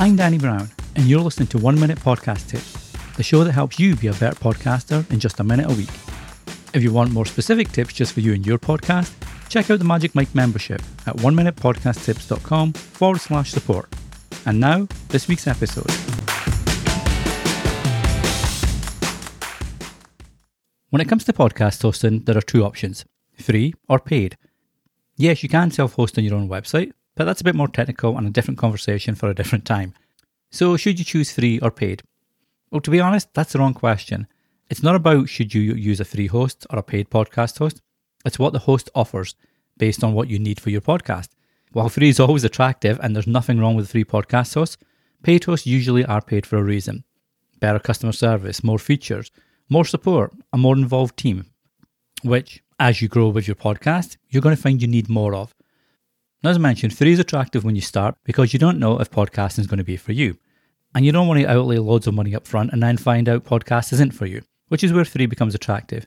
I'm Danny Brown, and you're listening to One Minute Podcast Tips, the show that helps you be a better podcaster in just a minute a week. If you want more specific tips just for you and your podcast, check out the Magic Mike membership at oneminutepodcasttips.com forward slash support. And now, this week's episode. When it comes to podcast hosting, there are two options free or paid. Yes, you can self host on your own website, but that's a bit more technical and a different conversation for a different time. So, should you choose free or paid? Well, to be honest, that's the wrong question. It's not about should you use a free host or a paid podcast host. It's what the host offers based on what you need for your podcast. While free is always attractive and there's nothing wrong with free podcast hosts, paid hosts usually are paid for a reason. Better customer service, more features, more support, a more involved team, which, as you grow with your podcast, you're going to find you need more of. Now, as I mentioned, free is attractive when you start because you don't know if podcasting is going to be for you. And you don't want to outlay loads of money up front and then find out podcast isn't for you, which is where free becomes attractive.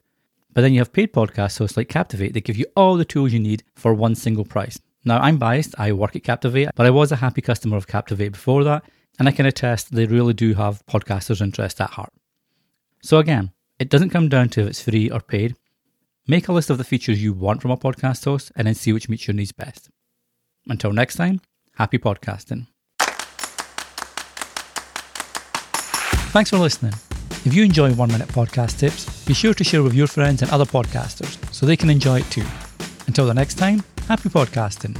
But then you have paid podcast hosts like Captivate that give you all the tools you need for one single price. Now, I'm biased, I work at Captivate, but I was a happy customer of Captivate before that, and I can attest they really do have podcasters' interest at heart. So, again, it doesn't come down to if it's free or paid. Make a list of the features you want from a podcast host and then see which meets your needs best. Until next time, happy podcasting. Thanks for listening. If you enjoy One Minute Podcast Tips, be sure to share with your friends and other podcasters so they can enjoy it too. Until the next time, happy podcasting.